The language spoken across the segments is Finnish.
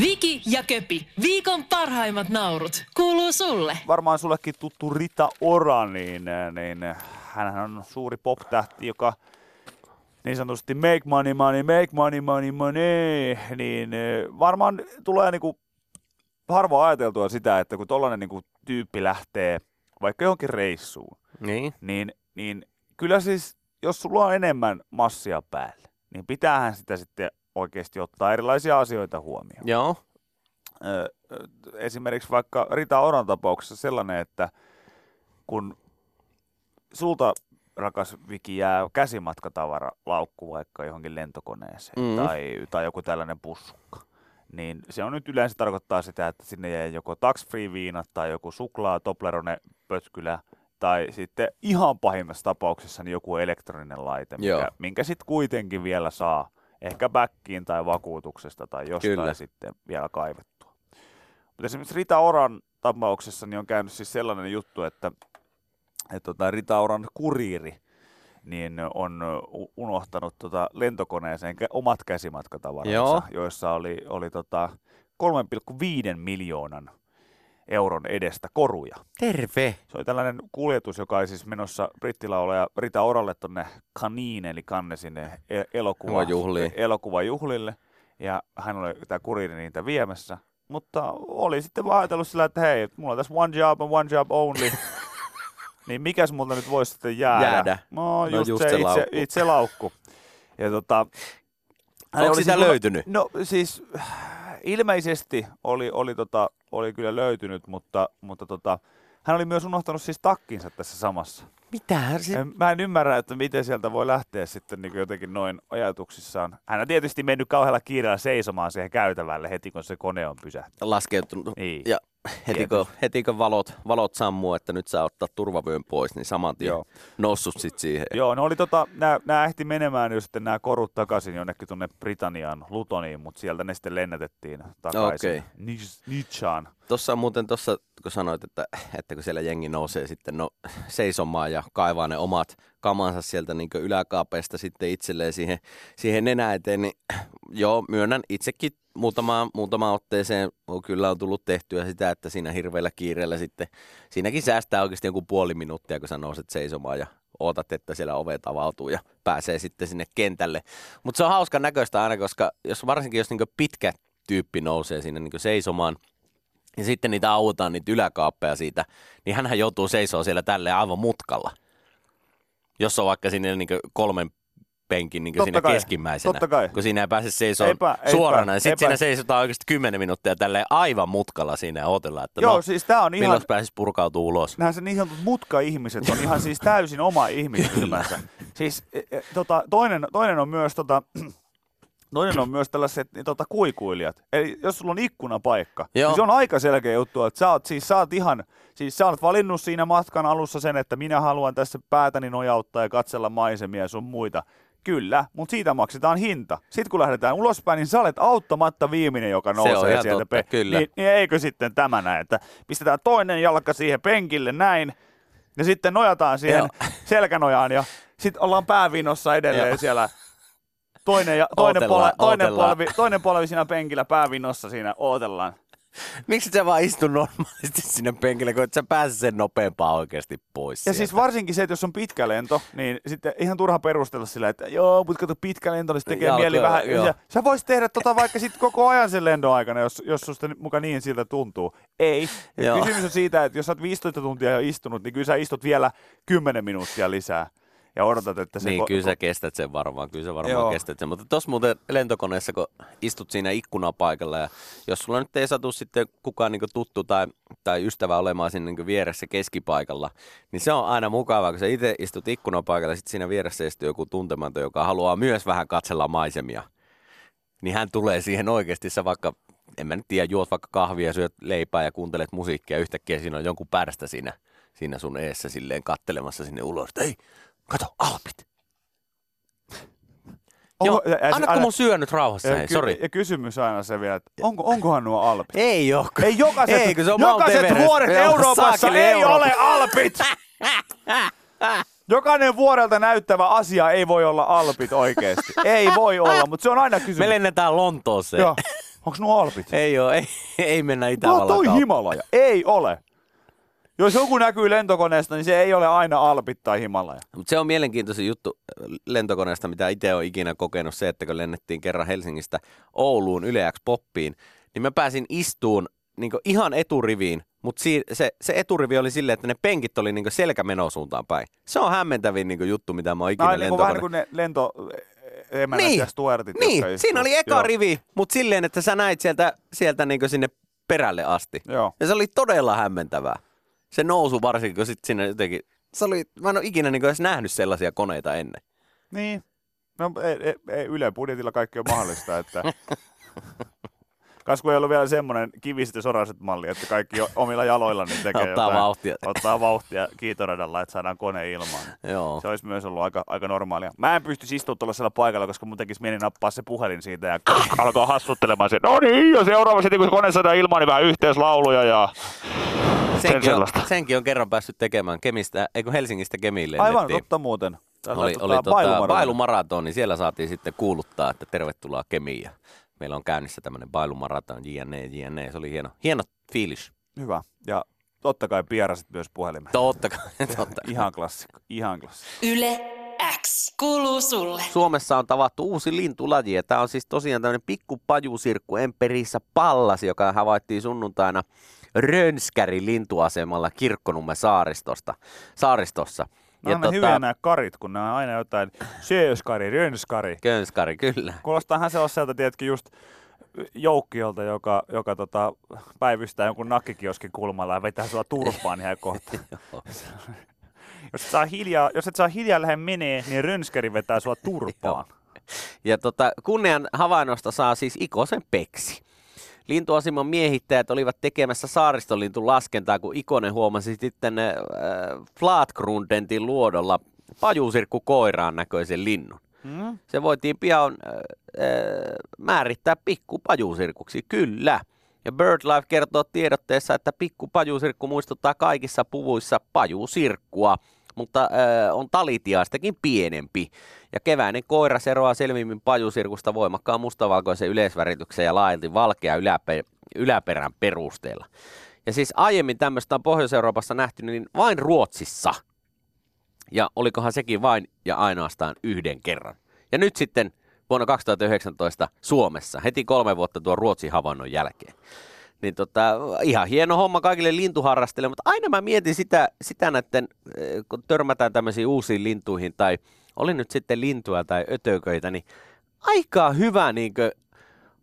Viki ja Köpi, viikon parhaimmat naurut, kuuluu sulle. Varmaan sullekin tuttu Rita Ora, niin, niin hän on suuri pop-tähti, joka niin sanotusti make money, money, make money, money, money, niin eh, varmaan tulee niinku harvoin ajateltua sitä, että kun tollainen niinku tyyppi lähtee vaikka johonkin reissuun, Niin. niin, niin kyllä siis, jos sulla on enemmän massia päällä, niin pitäähän sitä sitten oikeasti ottaa erilaisia asioita huomioon. Joo. Esimerkiksi vaikka Rita Oran tapauksessa sellainen, että kun sulta rakas Viki jää käsimatkatavara laukku vaikka johonkin lentokoneeseen Mm. tai, tai joku tällainen pussukka, niin se on nyt yleensä tarkoittaa sitä, että sinne jää joko tax free viinat tai joku suklaa, Toblerone, pötkylä tai sitten ihan pahimmassa tapauksessa niin joku elektroninen laite, Joo. minkä, minkä sitten kuitenkin vielä saa ehkä backiin tai vakuutuksesta tai jostain Kyllä. sitten vielä kaivettua. Mutta esimerkiksi Rita Oran tapauksessa niin on käynyt siis sellainen juttu, että, että tota Rita Oran kuriiri niin on unohtanut tota lentokoneeseen omat käsimatkatavaransa, Joo. joissa oli, oli tota 3,5 miljoonan euron edestä koruja. Terve. Se oli tällainen kuljetus, joka oli siis menossa brittilaulaja Rita Oralle tonne Kaniin, eli kanne sinne e- elokuva, elokuvajuhlille. Ja hän oli tämä kuriiri niitä viemässä. Mutta oli sitten vaan ajatellut sillä, että hei, mulla on tässä one job and one job only. niin mikäs multa nyt voisi sitten jäädä? Jäädä. No, No just, just se, se itse, laukku. itse laukku. Ja tota, hän Onko oli sitä löytynyt? No siis ilmeisesti oli, oli, tota, oli kyllä löytynyt, mutta, mutta tota, hän oli myös unohtanut siis takkinsa tässä samassa. Mitähän se... En, mä en ymmärrä, että miten sieltä voi lähteä sitten niin jotenkin noin ajatuksissaan. Hän on tietysti mennyt kauhealla kiireellä seisomaan siihen käytävälle heti, kun se kone on pysähtynyt. laskeutunut. Niin. Ja heti kun, heti kun valot, valot sammuu, että nyt saa ottaa turvavyön pois, niin saman tien Joo. noussut sit siihen. Joo, no oli tota, nämä, nämä ehti menemään jo sitten nämä korut takaisin jonnekin tuonne Britanniaan, Lutoniin, mutta sieltä ne sitten lennätettiin takaisin Okei. Nis- Nichaan. Tuossa muuten tuossa, kun sanoit, että, että kun siellä jengi nousee sitten no, seisomaan ja kaivaa ne omat kamansa sieltä niin yläkaapeista sitten itselleen siihen, siihen nenä eteen, niin joo, myönnän itsekin muutamaan, muutamaan otteeseen on kyllä on tullut tehtyä sitä, että siinä hirveällä kiireellä sitten, siinäkin säästää oikeasti joku puoli minuuttia, kun sä nouset seisomaan ja ootat, että siellä ovet avautuu ja pääsee sitten sinne kentälle. Mutta se on hauska näköistä aina, koska jos, varsinkin jos niin pitkä tyyppi nousee sinne niin seisomaan, ja sitten niitä autaan, niitä yläkaappeja siitä, niin hänhän joutuu seisoo siellä tälleen aivan mutkalla. Jos on vaikka sinne niin kolmen penkin niin siinä kai, keskimmäisenä. totta kai. Kun siinä ei pääse seisoo Eipä- eipä- suorana. Sitten eipä. siinä seisotaan oikeasti 10 minuuttia tälleen aivan mutkalla siinä ja odotellaan, että Joo, no, siis tää on ihan, milloin pääsisi purkautua ulos. nämä se niin sanotut mutka-ihmiset on ihan siis täysin oma ihmisryhmänsä. Siis e, e, tota, toinen, toinen on myös tota, Toinen on myös tällaiset niin, tota, kuikuilijat. Eli jos sulla on ikkunapaikka, Joo. niin se on aika selkeä juttu, että sä oot, siis, sä oot ihan, siis sä oot valinnut siinä matkan alussa sen, että minä haluan tässä päätäni nojauttaa ja katsella maisemia ja sun muita. Kyllä, mutta siitä maksetaan hinta. Sitten kun lähdetään ulospäin, niin sä olet auttamatta viimeinen, joka nousee sieltä. totta, kyllä. Niin, niin eikö sitten tämä näin, että pistetään toinen jalka siihen penkille näin, ja sitten nojataan siihen Joo. selkänojaan, ja sitten ollaan päävinossa edelleen Joo. siellä toinen, ja, toinen, Ootellaan, polvi, toinen, polvi, toinen polvi siinä penkillä päävinossa siinä ootellaan. Miksi sä vaan istu normaalisti sinne penkille, kun et sä pääse sen nopeampaa oikeasti pois Ja sieltä? siis varsinkin se, että jos on pitkä lento, niin sitten ihan turha perustella sillä, että joo, mutta kato pitkä lento, niin tekee Jalkoja, mieli vähän. joo. Ja sä voisit tehdä tota vaikka sit koko ajan sen lendon aikana, jos, jos susta muka niin siltä tuntuu. Ei. Joo. kysymys on siitä, että jos sä oot 15 tuntia jo istunut, niin kyllä sä istut vielä 10 minuuttia lisää. Ja odotat, että se... Niin, ko- kyllä sä kestät sen varmaan, kyllä sä varmaan Joo. kestät sen. Mutta tuossa muuten lentokoneessa, kun istut siinä ikkunapaikalla ja jos sulla nyt ei satu sitten kukaan niin tuttu tai, tai ystävä olemaan siinä niin vieressä keskipaikalla, niin se on aina mukavaa, kun sä itse istut ikkunapaikalla ja sitten siinä vieressä istuu joku tuntematon, joka haluaa myös vähän katsella maisemia. Niin hän tulee siihen oikeasti, sä vaikka, en mä nyt tiedä, juot vaikka kahvia, syöt leipää ja kuuntelet musiikkia, yhtäkkiä siinä on jonkun pärstä siinä, siinä sun eessä silleen kattelemassa sinne ulos, että ei, kato, alpit. Joo, Onko- ja- ja- annatko aina- mun syö nyt rauhassa, ja, hei, ky- sori. ja kysymys aina se vielä, että onko, onkohan nuo alpit? Ei oo. Ei jokaiset, Ei, kun se on jokaiset vuoret Joo, Euroopassa ei Eurooppa. ole alpit! Jokainen vuorelta näyttävä asia ei voi olla alpit oikeesti. Ei voi olla, mutta se on aina kysymys. Me lennetään Lontooseen. Joo. Onko nuo Alpit? Ei oo, ei, ei mennä Itävallan toi kautta. Himalaja. Ei ole. Jos joku näkyy lentokoneesta, niin se ei ole aina Alpit tai Himalaja. Mutta se on mielenkiintoisin juttu lentokoneesta, mitä itse olen ikinä kokenut, se, että kun lennettiin kerran Helsingistä Ouluun Yle X Poppiin, niin mä pääsin istuun niin ihan eturiviin, mutta si- se, se eturivi oli silleen, että ne penkit oli niin selkämenosuuntaan päin. Se on hämmentävin niin juttu, mitä mä oon ikinä niin kuin, vähän lentokone... niin kuin ne lento emännät Niin. ja stuartit, Niin, siinä oli eka Joo. rivi, mutta silleen, että sä näit sieltä, sieltä niin sinne perälle asti. Joo. Ja se oli todella hämmentävää. Se nousu varsinkin, kun sitten sinne jotenkin... Se oli, mä en ole ikinä niin edes nähnyt sellaisia koneita ennen. Niin. No ei, ei, ei Yle budjetilla kaikki on mahdollista, että... Kas kun ei ollut vielä semmoinen kiviset ja soraset malli, että kaikki omilla jaloilla niin tekee Ottaa jotain, vauhtia. ottaa vauhtia kiitoradalla, että saadaan kone ilmaan. Joo. Se olisi myös ollut aika, aika normaalia. Mä en pystyisi istumaan tuollaisella paikalla, koska mun tekisi mieli nappaa se puhelin siitä ja alkaa hassuttelemaan sen. No niin, ja seuraavaksi kun kone saadaan ilmaan, niin vähän yhteislauluja ja Senkin on, senkin on kerran päässyt tekemään Kemistä, eikö Helsingistä Kemiin Aivan, totta muuten. Täällä Oli, tota oli tota, bailumaratoni. bailumaraton, niin siellä saatiin sitten kuuluttaa, että tervetuloa Kemiin. Ja meillä on käynnissä tämmöinen bailumaraton, JNE, JNE. Se oli hieno, hieno fiilis. Hyvä. Ja totta kai pierasit myös puhelimeen. Totta kai, totta kai. Ihan klassikko, ihan klassikko. Yle X kuuluu sulle. Suomessa on tavattu uusi lintulaji, ja tämä on siis tosiaan tämmöinen pikku pajusirkku Emperissä pallas, joka havaittiin sunnuntaina Rönskäri lintuasemalla Kirkkonummen saaristosta, saaristossa. Ja tota... hyviä nämä karit, kun nämä on aina jotain sööskari, rönskari. Könskari, kyllä. Kuulostaahan se sellaiselta, tiedätkö, just joukkiolta, joka, joka tota, päivystää jonkun nakkikioskin kulmalla ja vetää sua turpaan ihan kohta. jos, et saa hiljaa, jos et saa hiljaa lähde menee, niin rönskäri vetää sua turpaan. Ja tota, kunnian havainnosta saa siis Ikosen peksi. Lintuaseman miehittäjät olivat tekemässä saaristolintun laskentaa, kun Ikonen huomasi sitten äh, Flatgrundentin luodolla pajusirkku koiraan näköisen linnun. Hmm? Se voitiin pian äh, äh, määrittää pikku pajusirkuksi, kyllä. Ja BirdLife kertoo tiedotteessa, että pikku pajusirkku muistuttaa kaikissa puvuissa pajusirkkua, mutta äh, on talitiaistakin pienempi. Ja keväinen koiras eroaa selvimmin pajusirkusta voimakkaan mustavalkoisen yleisvärityksen ja laajalti valkea yläpe- yläperän perusteella. Ja siis aiemmin tämmöistä on Pohjois-Euroopassa nähty niin vain Ruotsissa. Ja olikohan sekin vain ja ainoastaan yhden kerran. Ja nyt sitten vuonna 2019 Suomessa, heti kolme vuotta tuon Ruotsin havainnon jälkeen. Niin tota, ihan hieno homma kaikille lintuharrastajille, mutta aina mä mietin sitä, sitä näiden, eh, kun törmätään tämmöisiin uusiin lintuihin tai oli nyt sitten lintuja tai ötököitä, niin aika hyvä niinkö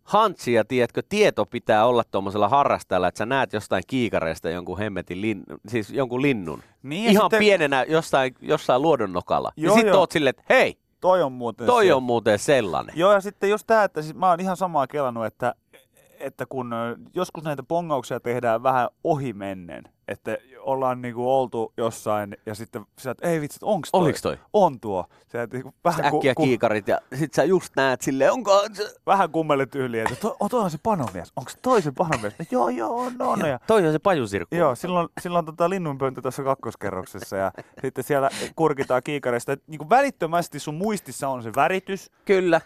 hantsi ja tiedätkö, tieto pitää olla tuommoisella harrastajalla, että sä näet jostain kiikareista jonkun hemmetin lin, siis jonkun linnun. Niin, Ihan sitten- pienenä jossain, jossain luodonnokalla. Joo, ja sit joo. oot silleen, että hei, Toi on muuten toi se. on muuten sellainen. Joo, ja sitten just tämä, että siis mä oon ihan samaa kelannut, että, että kun joskus näitä pongauksia tehdään vähän ohimennen, että ollaan niinku oltu jossain ja sitten sä, että ei vitsi, onks toi? Oliks toi? On tuo. Sä, et niinku vähän, Äkkiä ku, kiikarit ja sit sä just näet silleen, onko se... vähän kummelle tyyliin, että to, oh, toi on se panomies. Onko toi se panomies? No, joo, joo, on, on. Ja, Toi on se pajusirkku. Joo, silloin, silloin tota linnunpöntö tuossa kakkoskerroksessa ja sitten siellä kurkitaan kiikareista. Niin kuin välittömästi sun muistissa on se väritys. Kyllä.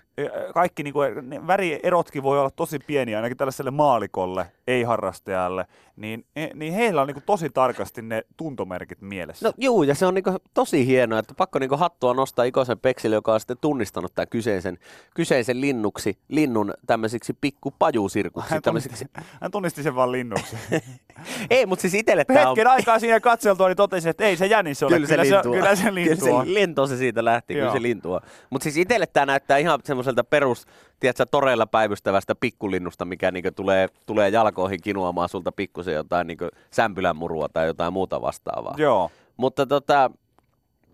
Kaikki niin kuin, ne värierotkin voi olla tosi pieniä, ainakin tällaiselle maalikolle, ei-harrastajalle. Niin, niin heillä on niin kuin tosi tarkasti ne tuntomerkit mielessä. No juu, ja se on niinku tosi hienoa, että pakko niinku hattua nostaa Ikosen Peksille, joka on sitten tunnistanut tämän kyseisen, kyseisen linnuksi, linnun tämmöisiksi pikku pajusirkuksi. hän, Tämmöisiksi. tunnisti, hän tunnisti sen vaan linnuksi. Ei, mutta siis itselle tämä on... Hetken aikaa siinä katseltua, niin totesin, että ei se jänis ole. Kyllä se, lintu on. kyllä se lintu Kyllä on. se lintu se siitä lähti, kyllä Joo. se lintu on. Mutta siis itselle tämä näyttää ihan semmoiselta perus, tiedätkö, toreilla päivystävästä pikkulinnusta, mikä niinku tulee, tulee jalkoihin kinuamaan sulta pikkusen jotain niinku sämpylänmurua tai jotain muuta vastaavaa. Joo. Mutta tota,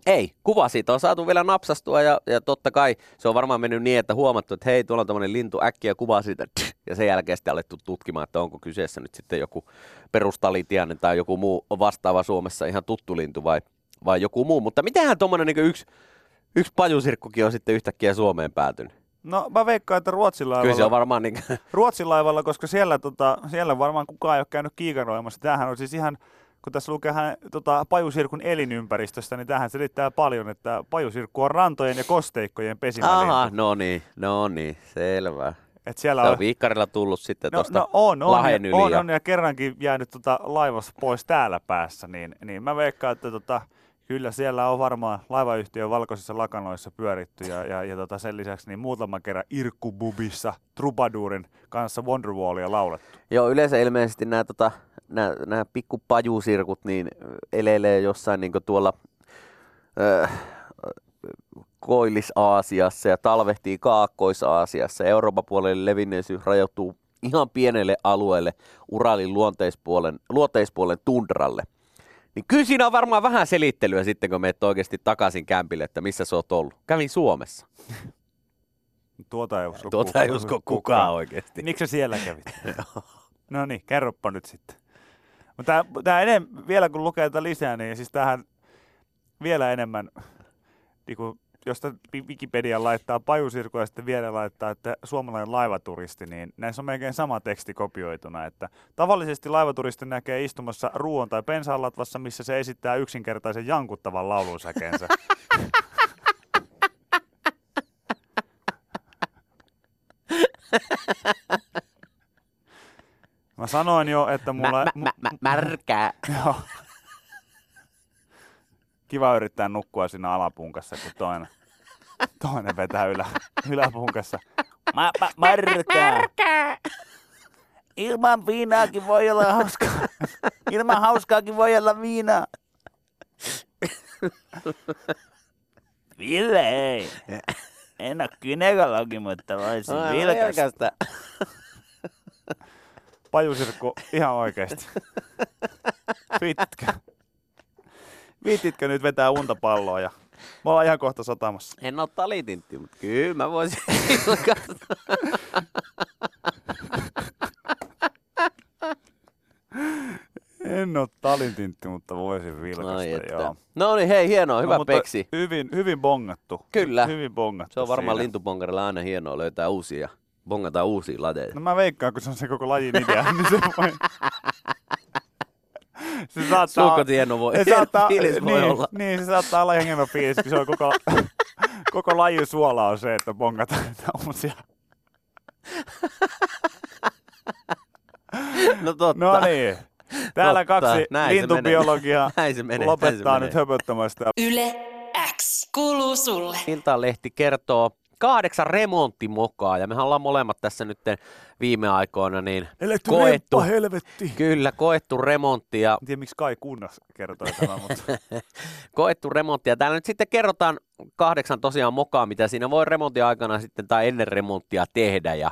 ei, kuva siitä on saatu vielä napsastua ja, ja totta kai se on varmaan mennyt niin, että huomattu, että hei, tuolla on tämmöinen lintu, äkkiä kuva siitä ja sen jälkeen sitten alettu tutkimaan, että onko kyseessä nyt sitten joku perustalitiainen tai joku muu vastaava Suomessa ihan tuttu lintu vai, vai joku muu. Mutta mitähän tuommoinen niin yksi, yksi pajusirkkukin on sitten yhtäkkiä Suomeen päätynyt? No mä veikkaan, että Ruotsin Kyllä se laivalla, on varmaan niin Ruotsin laivalla koska siellä, tota, siellä varmaan kukaan ei ole käynyt kiikaroimassa. Tämähän on siis ihan, kun tässä lukee hän, tota, pajusirkun elinympäristöstä, niin tähän selittää paljon, että pajusirkku on rantojen ja kosteikkojen pesimälintu. Aha, no niin, no niin, selvä. Et siellä Se on, on viikkarilla tullut sitten no, tuosta no, on, on, Lahden ja, yli. on, ja- on, ja kerrankin jäänyt tota laivassa pois täällä päässä, niin, niin mä veikkaan, että tota, kyllä siellä on varmaan laivayhtiön valkoisissa lakanoissa pyöritty ja, ja, ja tota sen lisäksi niin muutama kerran Irkkububissa Trubadurin kanssa Wonderwallia laulettu. Joo, yleensä ilmeisesti nämä, tota, nämä, nämä pikku pajusirkut niin elelee jossain niin tuolla ö, Koillis-Aasiassa ja talvehtii Kaakkois-Aasiassa. Euroopan puolelle levinneisyys rajoittuu ihan pienelle alueelle Uralin luonteispuolen, luonteispuolen tundralle. Niin kyllä siinä on varmaan vähän selittelyä sitten, kun menet oikeasti takaisin kämpille, että missä sä oot ollut. Kävin Suomessa. Tuota ei usko, Tuota ei usko kukaan oikeasti. Miksi sä siellä kävit? no niin, kerropa nyt sitten. Mutta tämä enem, vielä kun lukee tätä lisää, niin siis tähän vielä enemmän, niin kuin, jos tän Wikipedia laittaa pajusirku ja sitten vielä laittaa, että suomalainen laivaturisti, niin näissä on melkein sama teksti kopioituna, että tavallisesti laivaturisti näkee istumassa ruoan tai pensaanlatvassa, missä se esittää yksinkertaisen jankuttavan laulunsäkeensä. Mä sanoin jo, että mulla... Mä, mä, mä, märkää. Joo. Kiva yrittää nukkua siinä alapunkassa, kun toinen, toinen vetää ylä, yläpunkassa. Mä, mä, märkää. Ilman viinaakin voi olla hauskaa. Ilman hauskaakin voi olla viinaa. Ville ei. En ole kynekologi, mutta voisin Ai, vilkasta. Pajusirkku, ihan oikeesti. Viititkö? Viititkö nyt vetää unta palloa ja me ollaan ihan kohta satamassa. En ole talitintti, mutta kyllä mä voisin. En ole talintintti, mutta voisin vilkasta, että. joo. No niin, hei, hienoa, hyvä No, peksi. Hyvin, hyvin bongattu. Kyllä. Hyvin bongattu Se on varmaan siinä. lintubongarilla aina hienoa löytää uusia, bongata uusia lateja. No mä veikkaan, kun se on se koko lajin idea, niin se voi... Se saattaa, Suukot hieno voi, se saattaa, fiilis voi niin, olla. niin, se saattaa olla ihan hieno fiilis, kun se on koko, koko lajin suola on se, että bongataan uusia. No totta. No niin. Täällä Totta. kaksi Näin se lintubiologia Näin se menee. lopettaa näin se nyt menee. höpöttämästä. Yle X kuuluu sulle. Iltalehti kertoo kahdeksan remonttimokaa ja mehän ollaan molemmat tässä nyt viime aikoina niin Eletty koettu, remppa, helvetti. kyllä koettu remontti ja En tiedä, miksi Kai Kunnas kertoi tämän, mutta koettu remontti. Ja täällä nyt sitten kerrotaan kahdeksan tosiaan mokaa, mitä siinä voi remontin aikana sitten tai ennen remonttia tehdä. Ja,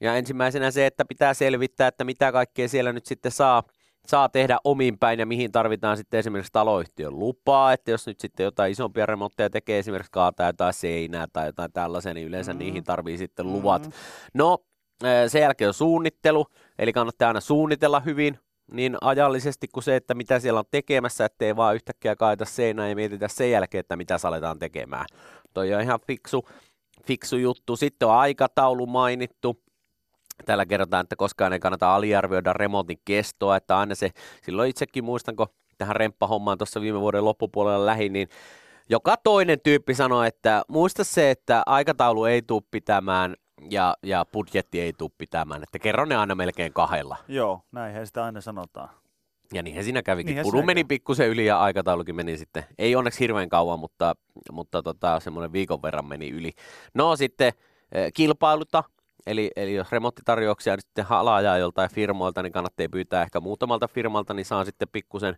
ja ensimmäisenä se, että pitää selvittää, että mitä kaikkea siellä nyt sitten saa, saa tehdä omin päin ja mihin tarvitaan sitten esimerkiksi taloyhtiön lupaa, että jos nyt sitten jotain isompia remontteja tekee, esimerkiksi kaataa jotain seinää tai jotain tällaisia, niin yleensä Mm. mm. niihin tarvii sitten luvat. No, eh, sen jälkeen on suunnittelu, eli kannattaa aina suunnitella hyvin, niin ajallisesti kuin se, että mitä siellä on tekemässä, ettei vaan yhtäkkiä kaeta seinää ja mietitä sen jälkeen, että mitä aletaan tekemään. Toi on ihan fiksu, fiksu juttu. Sitten on aikataulu mainittu. Täällä kerrotaan, että koskaan ei kannata aliarvioida remontin kestoa, että aina se, silloin itsekin muistan, kun tähän remppahommaan tuossa viime vuoden loppupuolella lähi, niin joka toinen tyyppi sanoi, että muista se, että aikataulu ei tule pitämään ja, ja budjetti ei tule pitämään, että kerro ne aina melkein kahdella. joo, näinhän sitä aina sanotaan. Ja niinhän siinä kävikin. Niinhän Puru meni pikkusen yli ja aikataulukin meni sitten. Ei onneksi hirveän kauan, mutta, mutta tota, semmoinen viikon verran meni yli. No sitten eh, kilpailuta. Eli, eli jos remonttitarjouksia nyt sitten halajaa joltain firmoilta, niin kannattaa pyytää ehkä muutamalta firmalta, niin saa sitten pikkusen,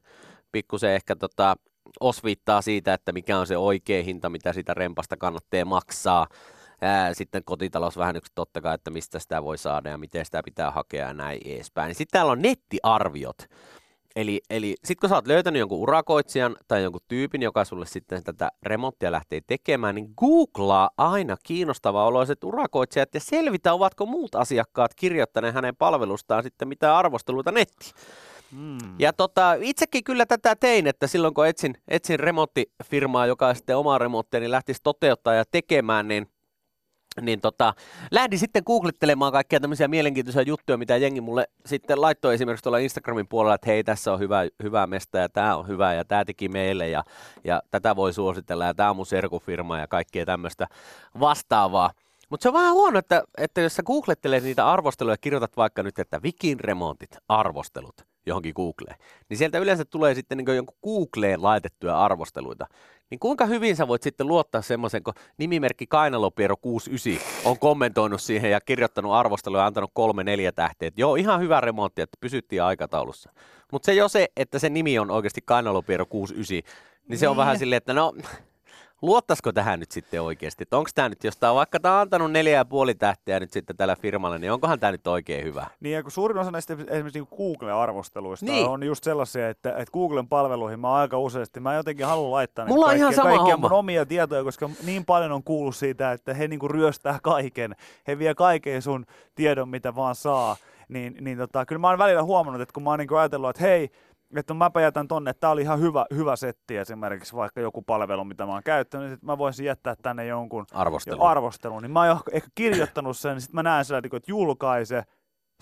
pikkusen ehkä tota, osviittaa siitä, että mikä on se oikea hinta, mitä sitä rempasta kannattaa maksaa. Ää, sitten kotitalousvähennykset totta kai, että mistä sitä voi saada ja miten sitä pitää hakea ja näin edespäin. Sitten täällä on nettiarviot. Eli, eli sitten kun sä oot löytänyt jonkun urakoitsijan tai jonkun tyypin, joka sulle sitten tätä remonttia lähtee tekemään, niin googlaa aina kiinnostavaa oloiset urakoitsijat ja selvitä, ovatko muut asiakkaat kirjoittaneet hänen palvelustaan sitten mitään arvosteluita nettiin. Mm. Ja tota, itsekin kyllä tätä tein, että silloin kun etsin, etsin remonttifirmaa, joka sitten omaa remonttia, niin lähtisi toteuttaa ja tekemään, niin niin tota, lähdin sitten googlettelemaan kaikkia tämmöisiä mielenkiintoisia juttuja, mitä jengi mulle sitten laittoi esimerkiksi tuolla Instagramin puolella, että hei, tässä on hyvä, hyvä mesta ja tämä on hyvä ja tämä teki meille ja, ja tätä voi suositella ja tämä on mun serkufirma ja kaikkea tämmöistä vastaavaa. Mutta se on vähän huono, että, että jos sä googlettelet niitä arvosteluja ja kirjoitat vaikka nyt, että Vikin remontit, arvostelut johonkin Googleen, niin sieltä yleensä tulee sitten niin jonkun Googleen laitettuja arvosteluita. Niin kuinka hyvin sä voit sitten luottaa semmoisen, kun nimimerkki Kainalopiero 69 on kommentoinut siihen ja kirjoittanut arvosteluja ja antanut kolme neljä tähteä. Joo, ihan hyvä remontti, että pysyttiin aikataulussa. Mutta se jo se, että se nimi on oikeasti Kainalopiero 69, niin se on Niin. vähän silleen, että no luottaisiko tähän nyt sitten oikeasti? Että onko tämä nyt, jos tämä on vaikka tämä on antanut neljä ja puoli tähteä nyt sitten tällä firmalle, niin onkohan tämä nyt oikein hyvä? Niin, ja kun suurin osa näistä esimerkiksi niin Google-arvosteluista Niin. on just sellaisia, että, että Googlen palveluihin mä aika useasti, mä jotenkin haluan laittaa niitä Mulla on ihan sama kaikkia homma. mun omia tietoja, koska niin paljon on kuullut siitä, että he niinku ryöstää kaiken. He vie kaiken sun tiedon, mitä vaan saa. Niin, niin tota, kyllä mä oon välillä huomannut, että kun mä oon niinku ajatellut, että hei, että mäpä jätän tonne, että tää oli ihan hyvä, hyvä setti esimerkiksi vaikka joku palvelu, mitä mä oon käyttänyt, niin sit mä voisin jättää tänne jonkun Arvostelu. jo arvostelun, niin mä oon ehkä kirjoittanut sen, niin sitten mä näen sillä, että julkaise.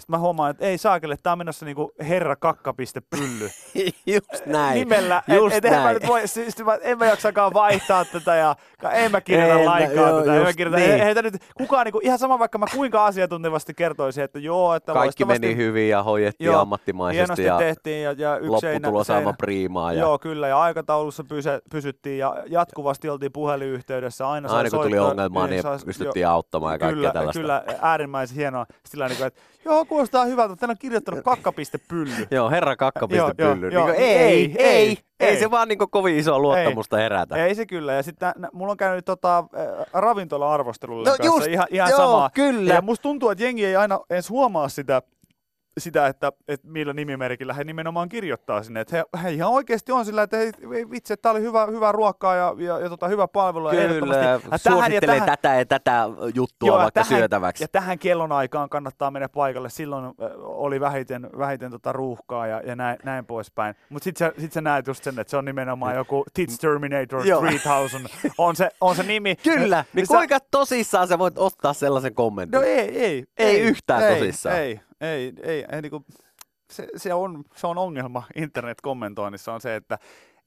Sitten mä huomaan, että ei saakelle, tää on menossa niinku herra kakka.pylly. Just näin. Nimellä, Just et, et, en mä näin. nyt voi, siis mä, en mä jaksakaan vaihtaa tätä ja en mä kirjoita lainkaan joo, tätä. En mä kirjoita, niin. niin. heitä nyt kukaan niinku, ihan sama vaikka mä kuinka asiantuntevasti kertoisin, että joo, että Kaikki meni hyvin ja hoidettiin Joo, ammattimaisesti ja tehtiin ja, ja yksi lopputulos aivan priimaa. Ja Joo, kyllä, ja aikataulussa pysy, pysyttiin ja jatkuvasti oltiin puhelinyhteydessä. Aina, aina kun tuli ongelmaa, niin sais- pystyttiin auttamaan ja kaikkea kyllä, tällaista. Kyllä, äärimmäisen hienoa. Sillä niin kuin, että joo, kuulostaa hyvältä, mutta tän on kirjoittanut kakka.pylly. Joo, herra kakka Joo, joo, Niin ei, ei, ei, ei, ei, ei, ei. se vaan niin kovin iso luottamusta herätä. Ei se kyllä. Ja sitten mulla on käynyt tota, ravintola-arvostelulle No kanssa just, ihan, ihan joo, samaa. kyllä. Ja musta tuntuu, että jengi ei aina edes huomaa sitä, sitä että, että millä nimimerkillä he nimenomaan kirjoittaa sinne. Että he, he ihan oikeasti on sillä, että hei, ei vitsi, että tämä oli hyvä, hyvä ruokaa ja, ja, ja tota, hyvä palvelu. Kyllä, ja tähän ja tähän, tätä ja tätä juttua Joo, vaikka tähän- syötäväksi. Ja tähän kellonaikaan kannattaa mennä paikalle. Silloin ö, oli vähiten, vähiten tota ruuhkaa ja, ja näin, näin poispäin. Mutta sitten sä, sit sä näet just sen, että se on nimenomaan joku Tits Terminator Joo. 3000 on se, on se nimi. Kyllä, niin sä- kuinka tosissaan sä voit ottaa sellaisen kommentin? No ei, ei. Ei yhtään ei, tosissaan. Ei, ei, ei, ei niinku, se, se, on, se on ongelma internet-kommentoinnissa on se, että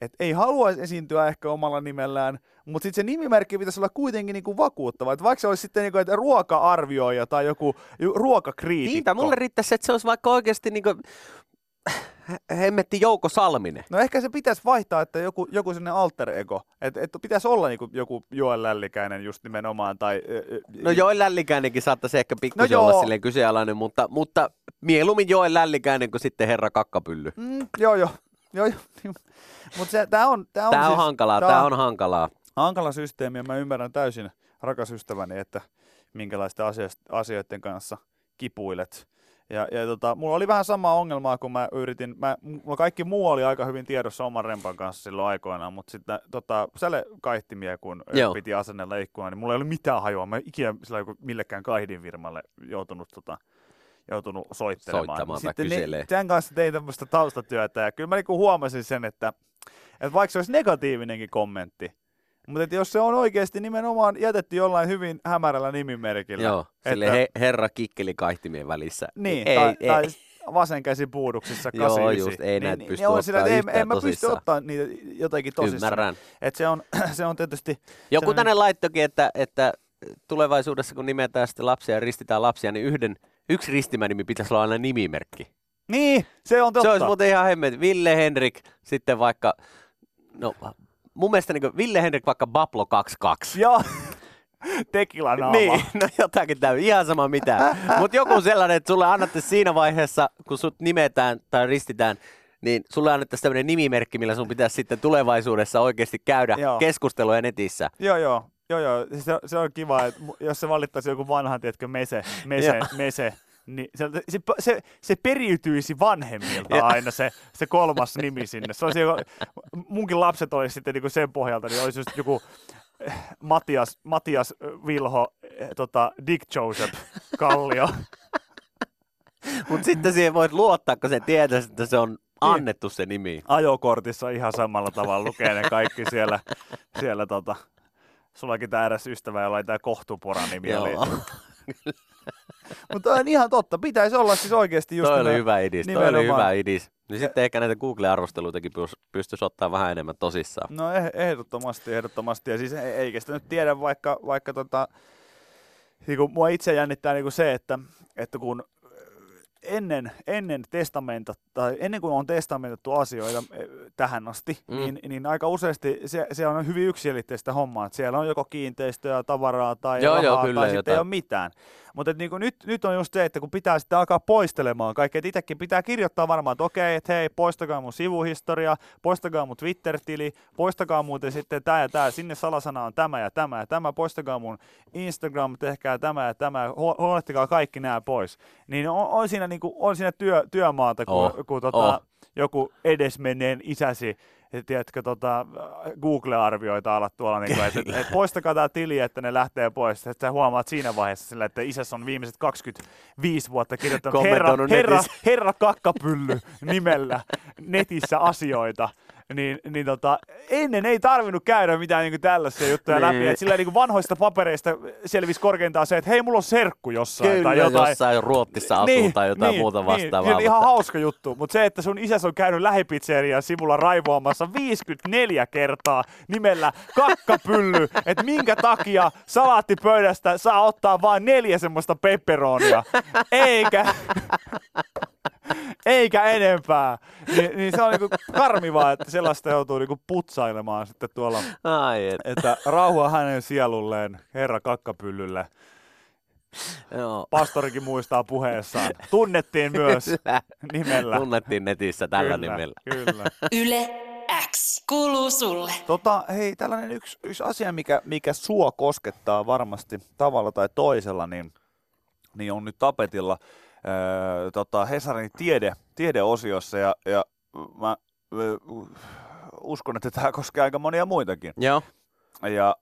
et ei haluaisi esiintyä ehkä omalla nimellään, mutta sitten se nimimerkki pitäisi olla kuitenkin niinku vakuuttava. Et vaikka se olisi sitten niinku, ruoka-arvioija tai joku ruokakriitikko. Niinpä, mulle riittäisi, että se olisi vaikka oikeasti niinku, hemmetti Jouko Salminen. No ehkä se pitäisi vaihtaa, että joku, joku sellainen alter ego. Että et pitäisi olla niinku joku Joel Lällikäinen just nimenomaan. Tai, ö, ö, No Joel Lällikäinen saattaisi ehkä pikkusen No olla silleen kyseenalainen, mutta, mutta mieluummin Joel Lällikäinen kuin sitten herra Kakkapylly. Mm, joo, joo. joo, joo. Mutta tämä on, tää on, Tämä on siis, hankalaa, tää tämä on hankalaa. hankala systeemi ja mä ymmärrän täysin, rakas ystäväni, että minkälaisten asioiden kanssa kipuilet. Ja, ja tota, mulla oli vähän sama ongelmaa, kun mä yritin, mä, mulla kaikki muu oli aika hyvin tiedossa oman rempan kanssa silloin aikoinaan, mutta sitten tota, säle kaihtimia, kun Joo. piti asennella ikkuna, niin mulla ei ollut mitään hajua. Mä en ikinä sillä joku millekään kaihdinfirmalle joutunut tota, joutunut soittelemaan. Soittamaan Sitten. Ne, sen kanssa tein tämmöistä taustatyötä ja kyllä mä niinku huomasin sen, että, että vaikka se olisi negatiivinenkin kommentti, mutta jos se on oikeasti nimenomaan jätetty jollain hyvin hämärällä nimimerkillä. Joo, sille että, he, herra kikkeli kaihtimien välissä. niin, ei, tai, ei, tai vasen käsi puuduksissa Joo, 89. just, ei näitä niin, pysty niin sillä, ottaa yhtään en mä pysty ottaa niitä jotenkin tosissaan. Ymmärrän. Et se, on, se on tietysti... Joku sellainen- tänne laittokin, että, että tulevaisuudessa kun nimetään sitten lapsia ja ristitään lapsia, niin yhden, yksi ristimänimi pitäisi olla aina nimimerkki. Niin, se on totta. Se olisi muuten ihan hemmet. Ville Henrik, sitten vaikka, no mun mielestä niin Ville Henrik vaikka Bablo 22. Joo. Tekila naama. Niin, no jotakin täysin, ihan sama mitä. Mutta joku sellainen, että sulle annatte siinä vaiheessa, kun sut nimetään tai ristitään, niin sulle annettaisiin tämmöinen nimimerkki, millä sun pitäisi sitten tulevaisuudessa oikeasti käydä Joo. keskustelua netissä. Joo, joo. Joo, joo. Se, se on kiva, että jos se valittaisi joku vanhan, tiedätkö, mese, mese, mese, niin se, se, se, se periytyisi vanhemmilta aina se, se kolmas nimi sinne. Se olisi munkin lapset olisi sitten niin sen pohjalta, niin olisi just joku eh, Matias, Matias eh, Vilho, eh, tota, Dick Joseph Kallio. Mutta sitten siihen voit luottaa, kun se tietää, että se on annettu se nimi. Ajokortissa ihan samalla tavalla lukee ne kaikki siellä, siellä tota, sullakin tämä eräs ystävä, jolla oli tämä Kohtupora nimi. Oli. Joo. Mutta on ihan totta, pitäisi olla siis oikeasti just Toi oli hyvä idis, toi oli hyvä idis. Niin sitten ehkä näitä Google-arvosteluitakin pys- pystyisi ottaa vähän enemmän tosissaan. No eh- ehdottomasti, ehdottomasti. Ja siis eikä sitä nyt tiedä, vaikka, vaikka tota, niin kuin mua itse jännittää niin kuin se, että, että kun ennen, ennen testamenta, tai ennen kuin on testamentattu asioita eh, tähän asti, Mm. niin, niin, aika useasti se, se on hyvin yksilitteistä hommaa, että siellä on joko kiinteistöä, tavaraa tai Joo, rahaa, joo, kyllä, tai sitten jotain. ei ole mitään. Mutta niin nyt, nyt on just se, että kun pitää sitten alkaa poistelemaan kaikkea, että itsekin pitää kirjoittaa varmaan, että okei, että hei, poistakaa mun sivuhistoria, poistakaa mun Twitter-tili, poistakaa muuten sitten tämä ja tämä, sinne salasana on tämä ja tämä ja tämä, poistakaa mun Instagram, tehkää tämä ja tämä, huo- huolehtikaa kaikki nämä pois. Niin on, on siinä, niin kuin, on siinä työ, työmaata, kun, Oh, kun tota, oh. joku edesmenneen isäsi tiedätkö, tota, Google-arvioita alat tuolla, niin kuin, että, että, että poistakaa tämä tili, että ne lähtee pois. Että sä huomaat siinä vaiheessa sillä, että isässä on viimeiset 25 vuotta kirjoittanut herra, herra, herra Kakkapylly nimellä netissä asioita. Niin, niin tota, ennen ei tarvinnut käydä mitään niin tällaisia juttuja Niin. läpi. Että sillä niin vanhoista papereista selvisi korkeintaan se, että hei, mulla on serkku jossain. Kyllä, tai jotain. jossain Ruottissa asuu tai jotain muuta vastaavaa. Niin, on ihan mutta- hauska juttu, mutta se, että sun isäs on käynyt lähipizzerian sivulla raivoamassa 54 kertaa nimellä kakkapylly, että minkä takia salaattipöydästä saa ottaa vain neljä semmoista pepperonia, eikä, eikä enempää. Ni, niin se on niinku karmivaa, että sellaista joutuu niinku putsailemaan sitten tuolla, Ai et. että rauha hänen sielulleen, herra kakkapyllylle. Joo. Pastorikin muistaa puheessaan. Tunnettiin myös nimellä. Tunnettiin netissä tällä kyllä, nimellä. Kyllä. Yle X kuuluu sulle. Tota, hei, tällainen yksi, yksi asia, mikä, mikä sua koskettaa varmasti tavalla tai toisella, niin, niin on nyt tapetilla öö, tota, Hesarin tiede, tiedeosiossa ja, ja mä uskon, että tämä koskee aika monia muitakin. Joo. Ja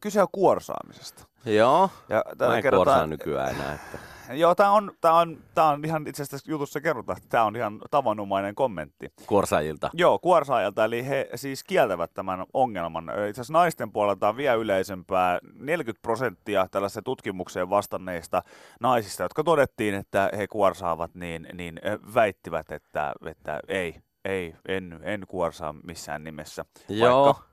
kyse on kuorsaamisesta. Joo. Ja Mä en kerrotaan- kuorsaa nykyään enää. Että. Joo, tämä on, tää on, tää on ihan itse asiassa jutussa kerrotaan, että tämä on ihan tavanomainen kommentti. Kuorsaajilta. Joo, kuorsaajalta, eli he siis kieltävät tämän ongelman. Itse asiassa naisten puolelta on vielä yleisempää. 40 prosenttia tällaiseen tutkimukseen vastanneista naisista, jotka todettiin, että he kuorsaavat, niin, niin väittivät, että, että ei, ei, en, en kuorsaa missään nimessä. Joo. Vaikka,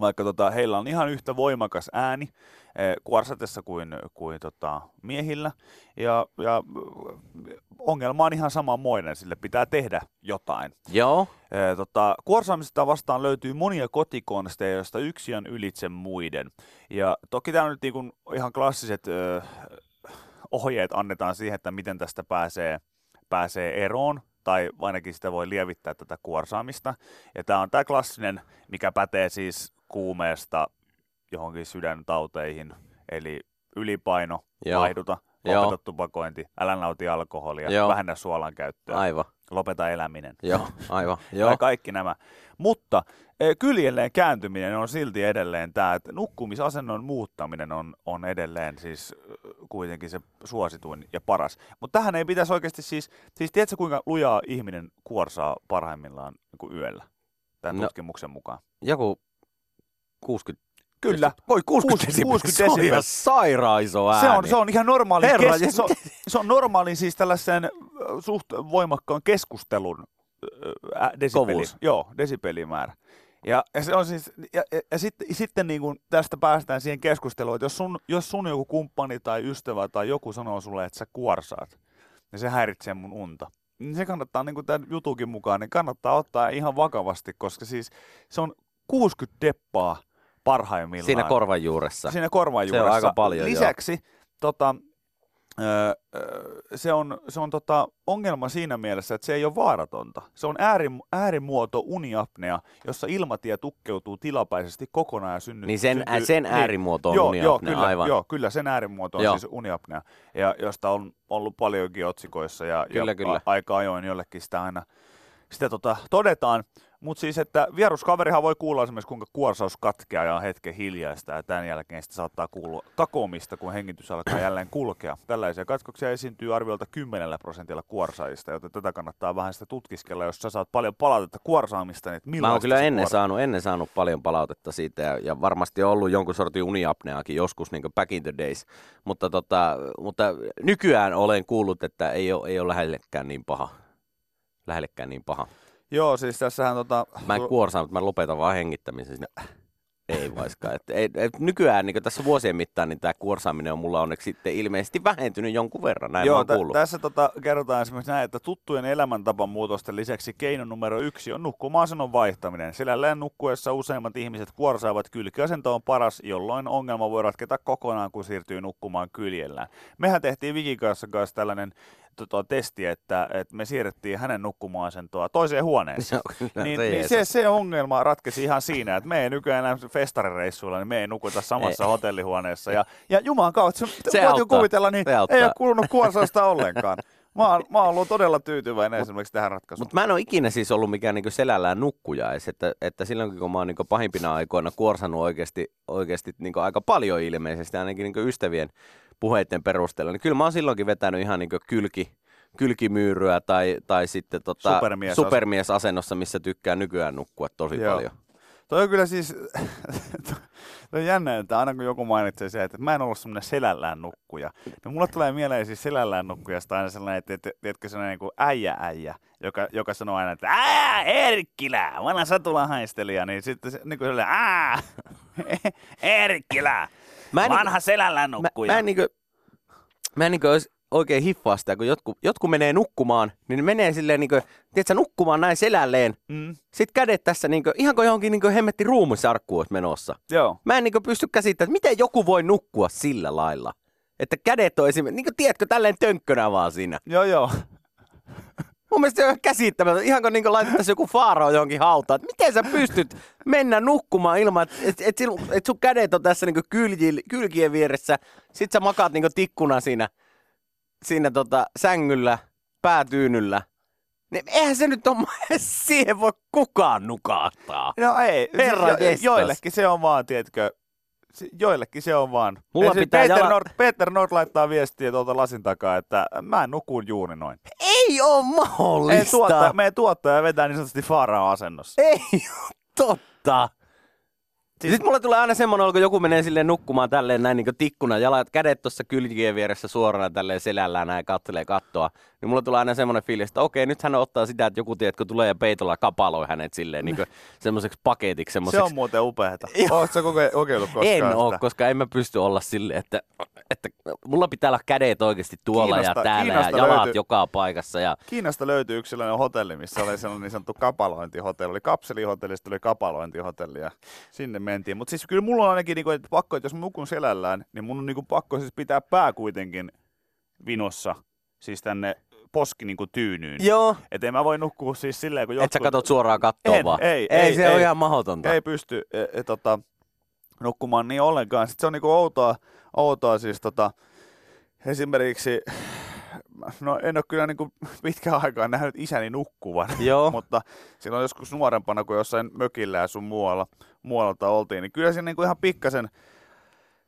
vaikka tota, heillä on ihan yhtä voimakas ääni eh, kuorsatessa kuin, kuin tota, miehillä. Ja, ja ongelma on ihan samanmoinen, sille pitää tehdä jotain. Joo. Ee, tota, kuorsaamisesta vastaan löytyy monia kotikonsteja, joista yksi on ylitse muiden. Ja toki tämä on nyt niinku ihan klassiset ö, ohjeet annetaan siihen, että miten tästä pääsee, pääsee eroon, tai ainakin sitä voi lievittää tätä kuorsaamista. Ja tämä on tämä klassinen, mikä pätee siis kuumeesta johonkin sydäntauteihin, eli ylipaino, Joo. vaihduta, Joo. lopeta tupakointi, älä nauti alkoholia, Joo. vähennä suolan käyttöä, Aivan. lopeta eläminen. Joo. Aivan. Joo. Joo. kaikki nämä. Mutta eh, kyljelleen kääntyminen on silti edelleen tämä, että nukkumisasennon muuttaminen on, on edelleen siis kuitenkin se suosituin ja paras. Mutta tähän ei pitäisi oikeasti siis, siis tiedätkö kuinka lujaa ihminen kuorsaa parhaimmillaan niin kuin yöllä tämän no. tutkimuksen mukaan? Joku 60 Kyllä. Voi 60 60 60 Se on ihan sairaan iso ääni. Se on, se on ihan normaali, Herra, kes, se, on, se on normaali siis tällaisen suht voimakkaan keskustelun ä, desibeli, Kovuus. joo, desibelimäärä. Ja, ja, se on siis, ja, ja, ja sitten, sitten niin kuin tästä päästään siihen keskusteluun, että jos sun, jos sun joku kumppani tai ystävä tai joku sanoo sulle, että sä kuorsaat, niin se häiritsee mun unta. Niin se kannattaa, niin kuin tämän jutukin mukaan, niin kannattaa ottaa ihan vakavasti, koska siis se on 60 deppaa parhaimmillaan. Siinä korvan juuressa. Siinä korvan Se on juuressa. aika paljon, joo. Lisäksi tota, öö, se on, se on tota, ongelma siinä mielessä, että se ei ole vaaratonta. Se on ääri, äärimuoto uniapnea, jossa ilmatie tukkeutuu tilapäisesti kokonaan ja synny, Niin sen, syntyy... sen äärimuoto on joo, uniapnea, joo, kyllä, aivan. Joo, kyllä sen äärimuoto on Joo. siis uniapnea, ja josta on ollut paljonkin otsikoissa ja, Kyllä, ja kyllä. Aika ajoin jollekin sitä aina sitä tota, todetaan. Mutta siis, että vieruskaverihan voi kuulla esimerkiksi, kuinka kuorsaus katkeaa ja on hetken hiljaista, ja tämän jälkeen sitten saattaa kuulua kakomista, kun hengitys alkaa jälleen kulkea. Tällaisia katkoksia esiintyy arviolta 10 prosentilla kuorsaajista, joten tätä kannattaa vähän sitä tutkiskella, jos sä saat paljon palautetta kuorsaamista, niin että Mä oon kyllä ennen kuor- saanut, ennen saanut paljon palautetta siitä ja, ja varmasti on ollut jonkun sortin uniapneakin joskus niin kuin back in the days. Mutta, tota, mutta nykyään olen kuullut, että ei ole, ei ole lähellekään niin paha. Lähellekään niin paha. Joo, siis tässähän tota... Mä en kuorsaa, mutta mä lopetan vaan hengittämisen. sinne. Ei vaiskaan. Et, et, et, nykyään niin tässä vuosien mittaan niin tämä kuorsaaminen on mulla onneksi sitten ilmeisesti vähentynyt jonkun verran. Näin Joo, kuullut. tässä tota, kerrotaan esimerkiksi näin, että tuttujen elämäntapan muutosten lisäksi keino numero yksi on nukkumasennon vaihtaminen. Selälleen nukkuessa useimmat ihmiset kuorsaavat kylkiasento on paras, jolloin ongelma voi ratketa kokonaan, kun siirtyy nukkumaan kyljellään. Mehän tehtiin Vikin kanssa, kanssa tällainen tota, testi, että, että me siirrettiin hänen nukkumaasentoa toiseen huoneeseen. Joo, kyllä, niin, se niin se, se ongelma ratkesi ihan siinä, että me ei nykyään enää festarireissuilla, niin me ei nukuta samassa Ei. hotellihuoneessa. Ja, ja juman kautta, se, Se voit jo kuvitella, niin ei ole kulunut kuorsausta ollenkaan. Mä oon, mä oon ollut todella tyytyväinen esimerkiksi tähän ratkaisuun. Mutta mä en ole ikinä siis ollut mikään niinku selällään nukkuja edes, että, että silloin kun mä oon niinku pahimpina aikoina kuorsannut oikeasti, oikeasti niinku aika paljon ilmeisesti, ainakin niinku ystävien puheiden perusteella, niin kyllä mä oon silloinkin vetänyt ihan niinku kylki, kylkimyyryä tai, tai sitten tota, Supermies- supermiesasennossa, missä tykkää nykyään nukkua tosi Joo. paljon. Toi on kyllä siis, toi on jännä, että aina kun joku mainitsee se, että mä en ollut semmoinen selällään nukkuja, niin mulle tulee mieleen siis selällään nukkujasta aina sellainen, että, että tiedätkö sellainen niin kuin äijä äijä, joka, joka sanoo aina, että ää, Erkkilä, vanha satulahaistelija, niin sitten se, niin kuin sellainen, ää, Erkkilä, Mä en vanha niinku- selällään Mä, nukkuja. mä en, niinku, mä en niinku oikein hiffaa sitä, kun jotkut, jotkut menee nukkumaan, niin ne menee silleen niinku, tiedätkö, nukkumaan näin selälleen, Mm, Sitten kädet tässä, niin kuin, ihan kuin johonkin niin hemmetti ruumisarkkuun olisi menossa. joo. Mä en niin kuin, pysty käsittämään, että miten joku voi nukkua sillä lailla. Että kädet on esimerkiksi, niin kuin, tiedätkö, tälleen tönkkönä vaan siinä. Joo, joo. Mun mielestä se on ihan käsittämätöntä. Ihan kuin, niin kuin laitettaisiin joku faarao johonkin hautaan. Että miten sä pystyt mennä nukkumaan ilman, että et, et, et sun kädet on tässä niin kuin kylji, kylkien vieressä. Sit sä makaat niin kuin tikkuna siinä, siinä tota, sängyllä, päätyynyllä. Niin eihän se nyt ole, siihen voi kukaan nukahtaa. No ei, Herra siis jestas. joillekin se on vaan, tiedätkö, se- joillekin se on vaan. Mulla Ei pitää Peter, jala- Nord, Peter Nord laittaa viestiä tuolta lasin takaa, että mä en nukuun juuri noin. Ei ole Ei mahdollista. tuottaja, meidän tuottaja vetää niin sanotusti Faaraan asennossa. Ei ole totta. Siis... Sitten mulle tulee aina semmoinen, kun joku menee silleen nukkumaan tälleen näin niin tikkuna, jalat, kädet tuossa kylkien vieressä suorana tälleen selällään näin kattelee kattoa. Niin mulle tulee aina semmoinen fiilis, että okei, nyt hän ottaa sitä, että joku tiedätkö tulee ja peitolla kapaloi hänet silleen niin semmoiseksi paketiksi. Se Semmoiseksi. on muuten upeeta. Joo. Oletko koke- kokeillut koskaan en sitä? ole, koska en mä pysty olla silleen, että, että mulla pitää olla kädet oikeasti tuolla Kiinasta- ja täällä Kiinasta ja jalat löytyy- joka paikassa. Ja... Kiinasta löytyy yksi sellainen hotelli, missä oli sellainen niin sanottu kapalointihotelli. Oli kapselihotelli, sitten oli kapalointihotelli ja sinne mentiin. Mutta siis kyllä mulla on ainakin, niin kuin, että pakko, että jos mä nukun selällään, niin mun on niin kuin, pakko siis pitää pää kuitenkin vinossa, siis tänne poski niin kuin tyynyyn. Joo. Että en mä voi nukkua siis silleen, kun Et sä katot suoraan kattoon En, vaan. ei, ei, ei, se on ei. ihan mahdotonta. ei pysty e, e, tota, nukkumaan niin ollenkaan. Sitten se on niinku outoa, outoa siis tota, esimerkiksi, no en ole kyllä niinku pitkään aikaa nähnyt isäni nukkuvan, Joo. mutta silloin joskus nuorempana, kun jossain mökillä ja sun muualla, muualta oltiin, niin kyllä siinä niinku ihan pikkasen,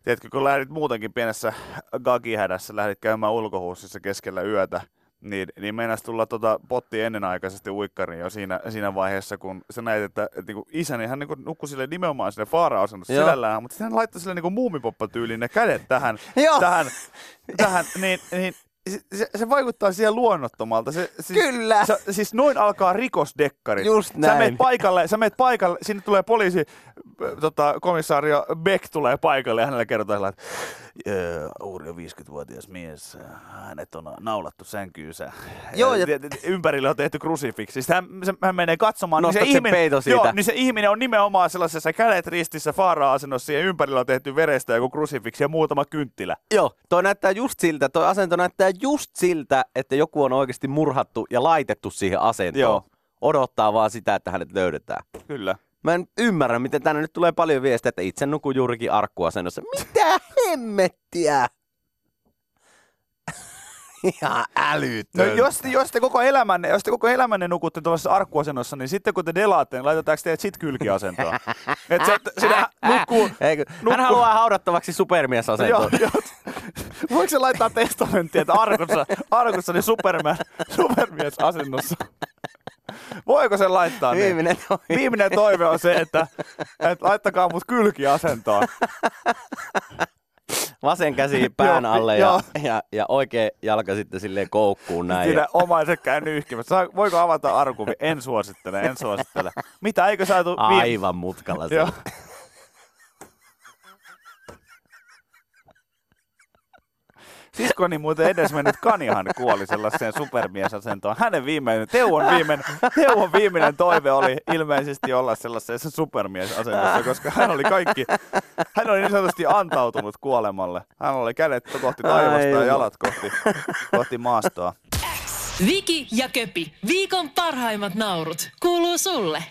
tiedätkö, kun lähdit muutenkin pienessä gagihädässä, lähdit käymään ulkohuussissa keskellä yötä, niin, niin meinas tulla tota potti ennenaikaisesti uikkariin jo siinä, siinä vaiheessa, kun sä näit, että, että niinku isäni hän niinku nukkui sille nimenomaan sille faara-asennossa selällään, mutta sitten hän laittoi sille niinku muumipoppa-tyyliin ne kädet tähän, tähän, tähän niin, niin se, se, se vaikuttaa siihen luonnottomalta. Se, siis, Kyllä. Sä, siis noin alkaa rikosdekkarit. Just Sä näin. meet paikalle, sä meet paikalle, sinne tulee poliisi, tota, komissaario Beck tulee paikalle ja hänelle kerrotaan että "Öö, Uuri on 50-vuotias mies, hänet on naulattu sänkyynsä. Joo, ja-. Ympärille on tehty krusifiksi. Hän, hän menee katsomaan, niin se, ihminen, peiton siitä. Joo, niin se ihminen on nimenomaan sellaisessa kädet ristissä faara-asennossa ja ympärillä on tehty verestä joku krusifiksi ja muutama kynttilä. Joo, toi näyttää just siltä, toi asento näyttää just siltä, että joku on oikeasti murhattu ja laitettu siihen asentoon. Joo. Odottaa vaan sitä, että hänet löydetään. Kyllä. Mä en ymmärrä, miten tänne nyt tulee paljon viestejä, että itse nukun juurikin arkkuasennossa. Mitä hemmettiä? Ihan No älytöntä. jos, te, jos, te koko elämänne, jos te koko elämänne nukutte tuollaisessa arkkuasennossa, niin sitten kun te delaatte, niin laitetaanko teidät sit kylkiasentoon? että se, sinä nukkuu... Eikö? nukkuu- Hän haluaa haudattavaksi Joo, supermiesasentoon. joo. Voiko se laittaa testamenttia, että arkussa, arkussa niin superman, supermiesasennossa? Voiko se laittaa niin? Viimeinen toive. Viimeinen toive on se, että, että laittakaa mut kylkiasentoon. Vasen käsi pään alle ja, ja, ja oikea jalka sitten silleen koukkuun näin. Siinä Ja, omaiset käy nyyhkimässä. Saa- Voiko avata arkuvi? En suosittele, en suosittele. Mitä, eikö saatu... viime- aivan mutkalla se. Siskoni muuten edesmennyt Kanihan kuoli sellaiseen supermiesasentoon. Hänen viimeinen, Teuon viimeinen, Teuon viimeinen toive oli ilmeisesti olla sellaisessa supermiesasentossa, koska hän oli kaikki, hän oli niin sanotusti antautunut kuolemalle. Hän oli kädet kohti taivasta ja jalat kohti, kohti maastoa. Viki ja Köpi, viikon parhaimmat naurut, kuuluu sulle.